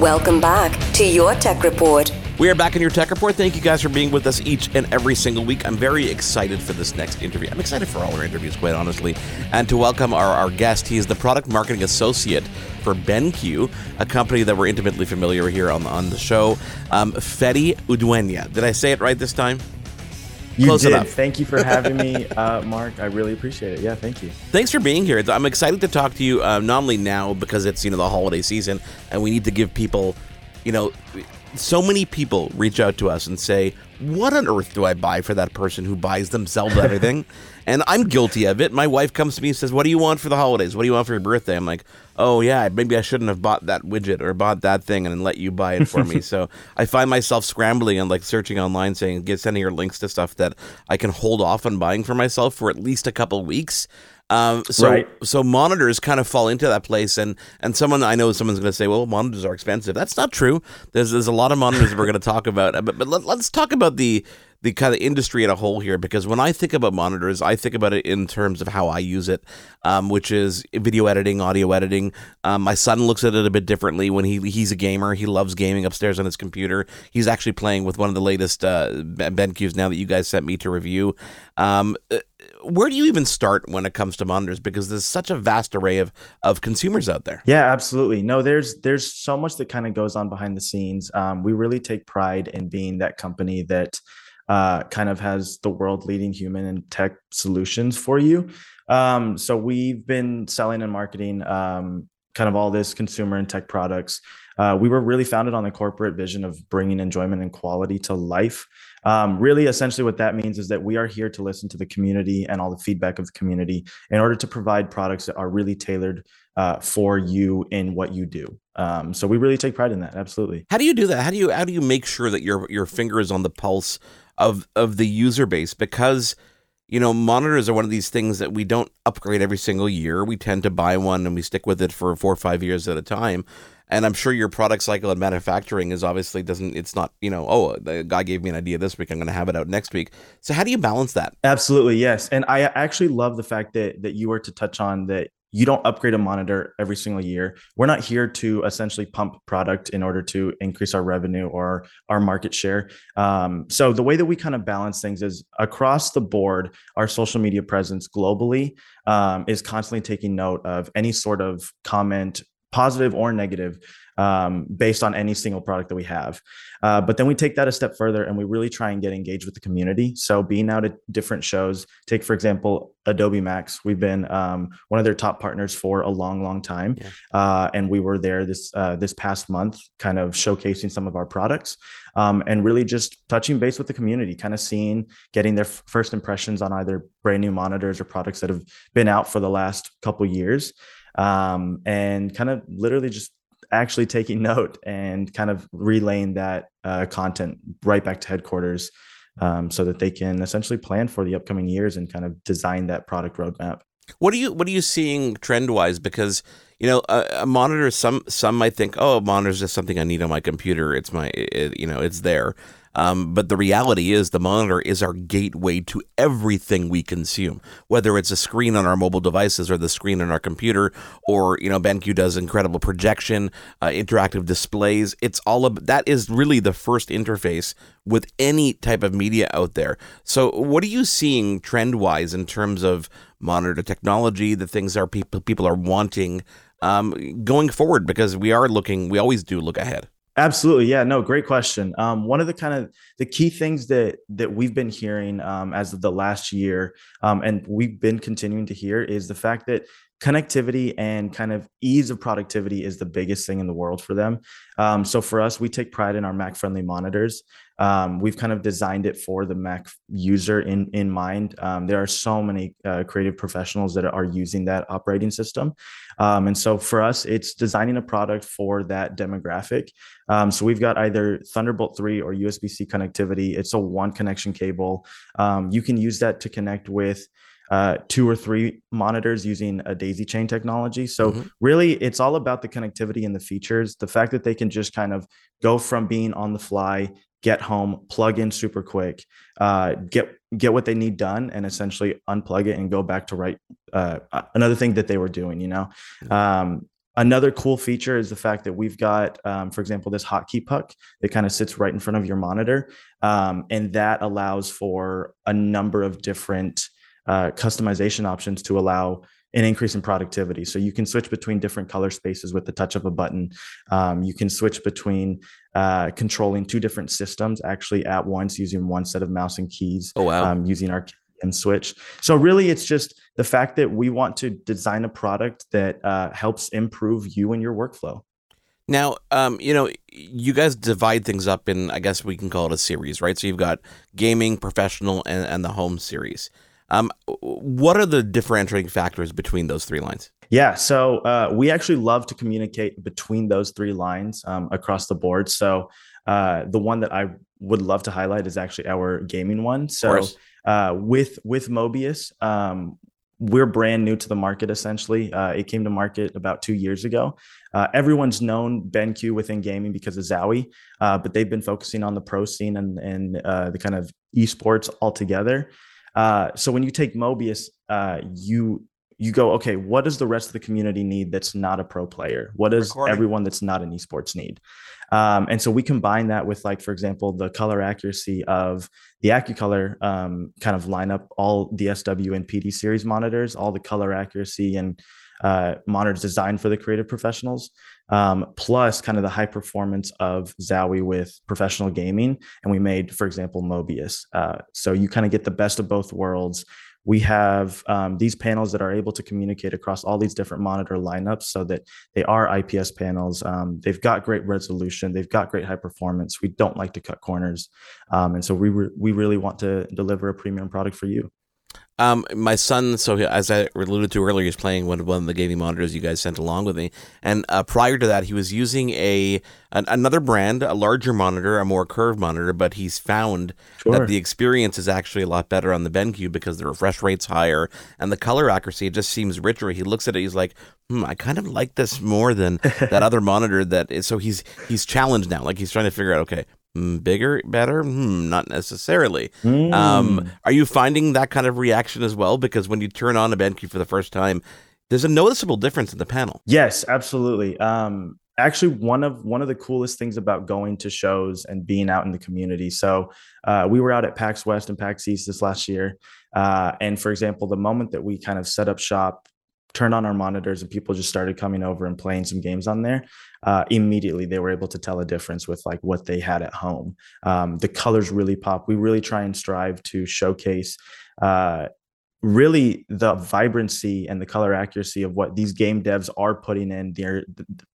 Welcome back to your Tech Report. We are back in your Tech Report. Thank you guys for being with us each and every single week. I'm very excited for this next interview. I'm excited for all our interviews, quite honestly. And to welcome our, our guest. He is the Product Marketing Associate for BenQ, a company that we're intimately familiar here on, on the show. Um, Uduenya. Did I say it right this time? You Close did. Thank you for having me, uh, Mark. I really appreciate it. Yeah, thank you. Thanks for being here. I'm excited to talk to you, uh, not only now because it's you know the holiday season, and we need to give people, you know, so many people reach out to us and say, "What on earth do I buy for that person who buys themselves everything?" and I'm guilty of it. My wife comes to me and says, "What do you want for the holidays? What do you want for your birthday?" I'm like, "Oh yeah, maybe I shouldn't have bought that widget or bought that thing and let you buy it for me." so I find myself scrambling and like searching online, saying, "Get sending her links to stuff that I can hold off on buying for myself for at least a couple weeks." Um, so right. so monitors kind of fall into that place, and and someone I know someone's going to say, well, monitors are expensive. That's not true. There's there's a lot of monitors we're going to talk about, but but let, let's talk about the the kind of industry in a whole here because when I think about monitors, I think about it in terms of how I use it, um, which is video editing, audio editing. Um, my son looks at it a bit differently. When he he's a gamer, he loves gaming upstairs on his computer. He's actually playing with one of the latest uh, BenQs now that you guys sent me to review. Um, uh, where do you even start when it comes to monitors? Because there's such a vast array of of consumers out there. Yeah, absolutely. No, there's there's so much that kind of goes on behind the scenes. Um, we really take pride in being that company that uh, kind of has the world leading human and tech solutions for you. Um, so we've been selling and marketing um, kind of all this consumer and tech products. Uh, we were really founded on the corporate vision of bringing enjoyment and quality to life. Um, really, essentially, what that means is that we are here to listen to the community and all the feedback of the community in order to provide products that are really tailored uh, for you in what you do. Um, so we really take pride in that. Absolutely. How do you do that? How do you how do you make sure that your your finger is on the pulse of of the user base because you know monitors are one of these things that we don't upgrade every single year we tend to buy one and we stick with it for four or five years at a time and i'm sure your product cycle and manufacturing is obviously doesn't it's not you know oh the guy gave me an idea this week i'm going to have it out next week so how do you balance that absolutely yes and i actually love the fact that that you were to touch on that you don't upgrade a monitor every single year. We're not here to essentially pump product in order to increase our revenue or our market share. Um, so the way that we kind of balance things is across the board, our social media presence globally um, is constantly taking note of any sort of comment, positive or negative, um, based on any single product that we have. Uh, but then we take that a step further and we really try and get engaged with the community. So being out at different shows, take for example Adobe Max. We've been um, one of their top partners for a long, long time, yeah. uh, and we were there this uh, this past month, kind of showcasing some of our products. Um, and really just touching base with the community, kind of seeing, getting their f- first impressions on either brand new monitors or products that have been out for the last couple years, um, and kind of literally just actually taking note and kind of relaying that uh, content right back to headquarters um, so that they can essentially plan for the upcoming years and kind of design that product roadmap. What are you What are you seeing trend wise? Because you know, a, a, monitor. Some some might think, oh, a monitor is just something I need on my computer. It's my, it, you know, it's there. Um, but the reality is, the monitor is our gateway to everything we consume, whether it's a screen on our mobile devices or the screen on our computer, or you know, BenQ does incredible projection, uh, interactive displays. It's all of that is really the first interface with any type of media out there. So, what are you seeing trend wise in terms of monitor technology, the things our people people are wanting um, going forward? Because we are looking, we always do look ahead. Absolutely, yeah. No, great question. Um, one of the kind of the key things that that we've been hearing um, as of the last year, um, and we've been continuing to hear, is the fact that connectivity and kind of ease of productivity is the biggest thing in the world for them. Um, so for us, we take pride in our Mac friendly monitors. Um, we've kind of designed it for the Mac user in in mind. Um, there are so many uh, creative professionals that are using that operating system, um, and so for us, it's designing a product for that demographic. Um, so we've got either Thunderbolt three or USB C connectivity. It's a one connection cable. Um, you can use that to connect with uh, two or three monitors using a daisy chain technology. So mm-hmm. really, it's all about the connectivity and the features. The fact that they can just kind of go from being on the fly, get home, plug in super quick, uh, get get what they need done, and essentially unplug it and go back to write uh, another thing that they were doing. You know, um, Another cool feature is the fact that we've got, um, for example, this hotkey puck that kind of sits right in front of your monitor. Um, and that allows for a number of different uh, customization options to allow an increase in productivity. So you can switch between different color spaces with the touch of a button. Um, you can switch between uh, controlling two different systems actually at once using one set of mouse and keys. Oh, wow. Um, using our and switch. So really, it's just the fact that we want to design a product that uh, helps improve you and your workflow. Now, um, you know, you guys divide things up in, I guess we can call it a series, right? So you've got gaming, professional, and, and the home series. Um, what are the differentiating factors between those three lines? Yeah, so uh, we actually love to communicate between those three lines um, across the board. So uh, the one that I would love to highlight is actually our gaming one. So uh, with with MOBIUZ, um, we're brand new to the market. Essentially, uh, it came to market about two years ago. Uh, everyone's known BenQ within gaming because of Zowie, uh, but they've been focusing on the pro scene and and uh, the kind of esports altogether. Uh, so when you take MOBIUZ, you you go, okay, what does the rest of the community need that's not a pro player? What does Recording. everyone that's not an esports need? Um, and so we combine that with, like, for example, the color accuracy of the AQCOLOR um, kind of line up all DSW and PD series monitors, all the color accuracy and uh, monitors designed for the creative professionals, um, plus kind of the high performance of Zowie with professional gaming. And we made, for example, MOBIUZ. Uh, so you kind of get the best of both worlds we have um, these panels that are able to communicate across all these different monitor lineups so that they are IPS panels. Um, they've got great resolution. They've got great high performance. We don't like to cut corners. Um, and so we, re- we really want to deliver a premium product for you. Um, my son, so as I alluded to earlier, he's playing one, one of the gaming monitors you guys sent along with me. And uh, prior to that, he was using a an, another brand, a larger monitor, a more curved monitor. But he's found sure. that the experience is actually a lot better on the BenQ because the refresh rate's higher and the color accuracy just seems richer. He looks at it, he's like, hmm, I kind of like this more than that other monitor. That is, so he's he's challenged now. Like he's trying to figure out, okay, bigger, better? Hmm, not necessarily. Mm. Um, are you finding that kind of reaction as well? Because when you turn on a BenQ for the first time, there's a noticeable difference in the panel. Yes, absolutely. Um, actually, one of one of the coolest things about going to shows and being out in the community. So uh, we were out at PAX West and PAX East this last year, uh, and for example, the moment that we kind of set up shop turned on our monitors and people just started coming over and playing some games on there uh, immediately they were able to tell a difference with like what they had at home. Um, the colors really pop. We really try and strive to showcase uh, really the vibrancy and the color accuracy of what these game devs are putting in their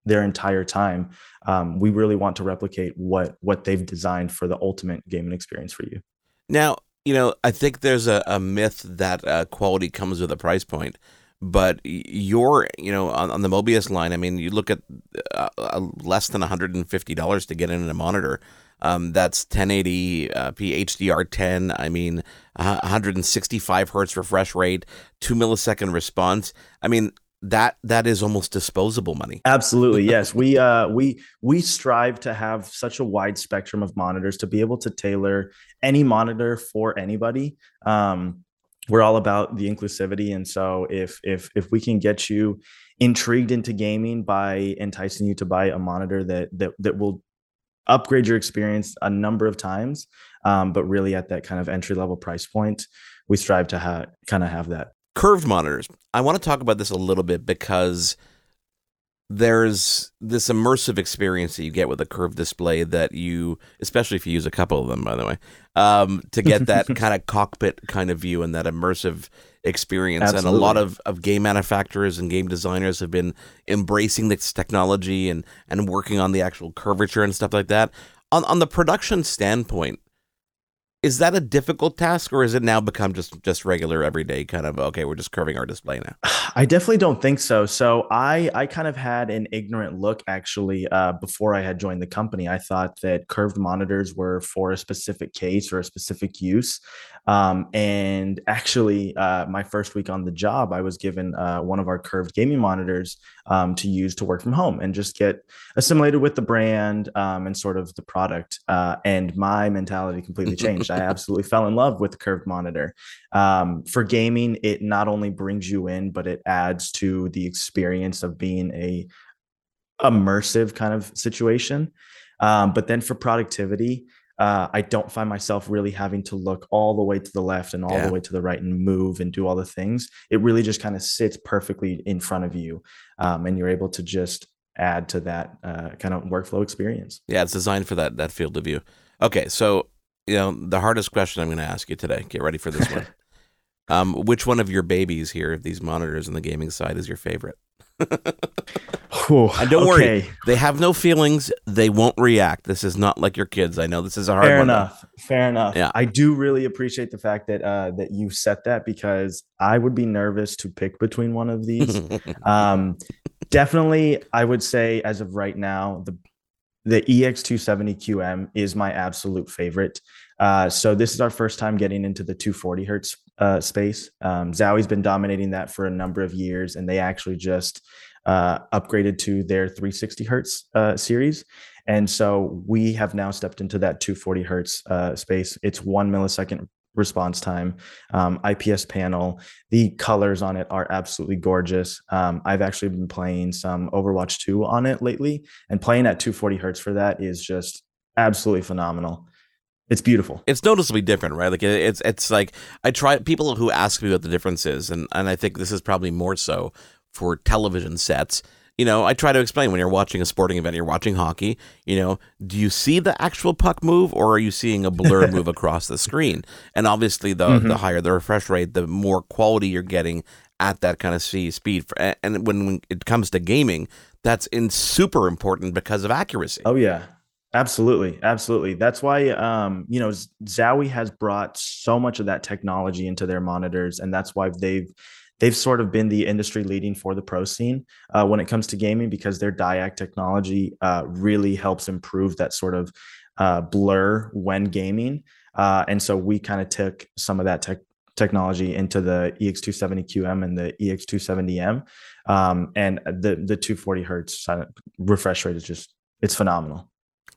their entire time. Um, we really want to replicate what what they've designed for the ultimate gaming experience for you. Now you know i think there's a, a myth that uh, quality comes with a price point but you're, you know, on, on the MOBIUZ line, I mean, you look at uh, uh less than $150 to get in a monitor. Um, that's 1080p uh, HDR10. I mean, uh, 165 hertz refresh rate, two millisecond response. I mean, that that is almost disposable money. Absolutely, yes. we uh we we strive to have such a wide spectrum of monitors to be able to tailor any monitor for anybody. Um, we're all about the inclusivity and so if if if we can get you intrigued into gaming by enticing you to buy a monitor that that that will upgrade your experience a number of times um, but really at that kind of entry level price point we strive to have kind of have that. Curved monitors. I want to talk about this a little bit because there's this immersive experience that you get with a curved display that you, especially if you use a couple of them, by the way, um, to get that kind of cockpit kind of view and that immersive experience. Absolutely. And a lot of, of game manufacturers and game designers have been embracing this technology and, and working on the actual curvature and stuff like that. On, on the production standpoint, is that a difficult task or is it now become just just regular everyday kind of okay we're just curving our display now? I definitely don't think so. So i i kind of had an ignorant look actually uh, before i had joined the company. I thought that curved monitors were for a specific case or a specific use. Um, and actually uh, my first week on the job i was given uh, one of our curved gaming monitors um, to use to work from home and just get assimilated with the brand um, and sort of the product uh, and my mentality completely changed I absolutely fell in love with the curved monitor. Um, for gaming, it not only brings you in, but it adds to the experience of being a immersive kind of situation. Um, but then for productivity, uh, I don't find myself really having to look all the way to the left and all Yeah. the way to the right and move and do all the things. It really just kind of sits perfectly in front of you, um, and you're able to just add to that uh, kind of workflow experience. Yeah, it's designed for that that field of view. Okay, so you know the hardest question I'm going to ask you today. Get ready for this one. um, which one of your babies here, of these monitors on the gaming side, is your favorite? Whew, And don't worry, they have no feelings. They won't react. This is not like your kids. I know this is a hard Fair one. enough. Fair enough. Yeah. I do really appreciate the fact that uh, that you set that because I would be nervous to pick between one of these. um, definitely, I would say as of right now, the the E EX270QM is my absolute favorite. Uh, so this is our first time getting into the 240 hertz uh, space. Um, Zowie's been dominating that for a number of years, and they actually just uh, upgraded to their 360 hertz uh, series. And so we have now stepped into that 240 hertz uh, space. It's one millisecond response time, um, IPS panel. The colors on it are absolutely gorgeous. Um, I've actually been playing some Overwatch 2 on it lately, and playing at 240 hertz for that is just absolutely phenomenal. It's beautiful. it's noticeably different, right? Like it's it's like I try people who ask me what the difference is, and and I think this is probably more so for television sets. You know, I try to explain when you're watching a sporting event, you're watching hockey. You know, do you see the actual puck move, or are you seeing a blur move across the screen? And obviously, the Mhm. the higher the refresh rate, the more quality you're getting at that kind of see speed. And when, when it comes to gaming, that's in super important because of accuracy. Oh yeah. Absolutely, absolutely. That's why um, you know, Zowie has brought so much of that technology into their monitors, and that's why they've they've sort of been the industry leading for the pro scene uh, when it comes to gaming because their DyAc technology uh, really helps improve that sort of uh, blur when gaming. Uh, and so we kind of took some of that tech technology into the E EX270QM and the E EX270M, um, and the the 240 hertz refresh rate is just it's phenomenal.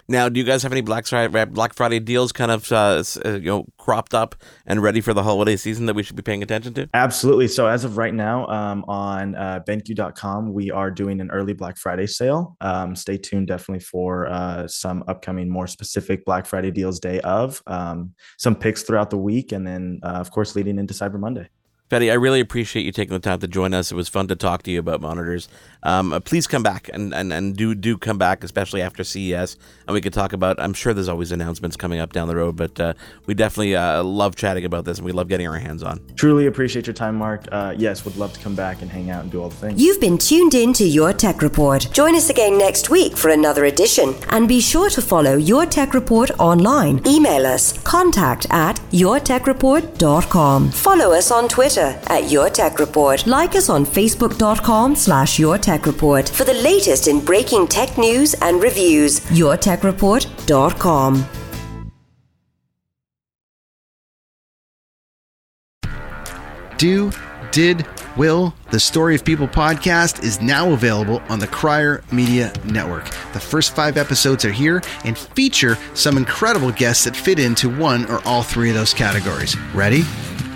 Now, do you guys have any Black Friday, Black Friday deals kind of uh, uh, you know cropped up and ready for the holiday season that we should be paying attention to? Absolutely. So as of right now, um, on uh, BenQ.com, we are doing an early Black Friday sale. Um, stay tuned definitely for uh, some upcoming more specific Black Friday deals day of, um, some picks throughout the week, and then uh, of course leading into Cyber Monday. Betty, I really appreciate you taking the time to join us. It was fun to talk to you about monitors. Um, uh, please come back and, and, and do do come back, especially after CES, and we could talk about. I'm sure there's always announcements coming up down the road, but uh, we definitely uh, love chatting about this, and we love getting our hands on. Truly appreciate your time, Mark. Uh, yes, would love to come back and hang out and do all the things. You've been tuned in to Your Tech Report. Join us again next week for another edition. And be sure to follow Your Tech Report online. Email us contact at yourtechreport.com. Follow us on Twitter at Your Tech Report. Like us on facebook.com slash Your Tech Report for the latest in breaking tech news and reviews. yourtechreport.com. Do, Did, Will, the Story of People podcast is now available on the Crier Media Network. The first five episodes are here and feature some incredible guests that fit into one or all three of those categories. Ready?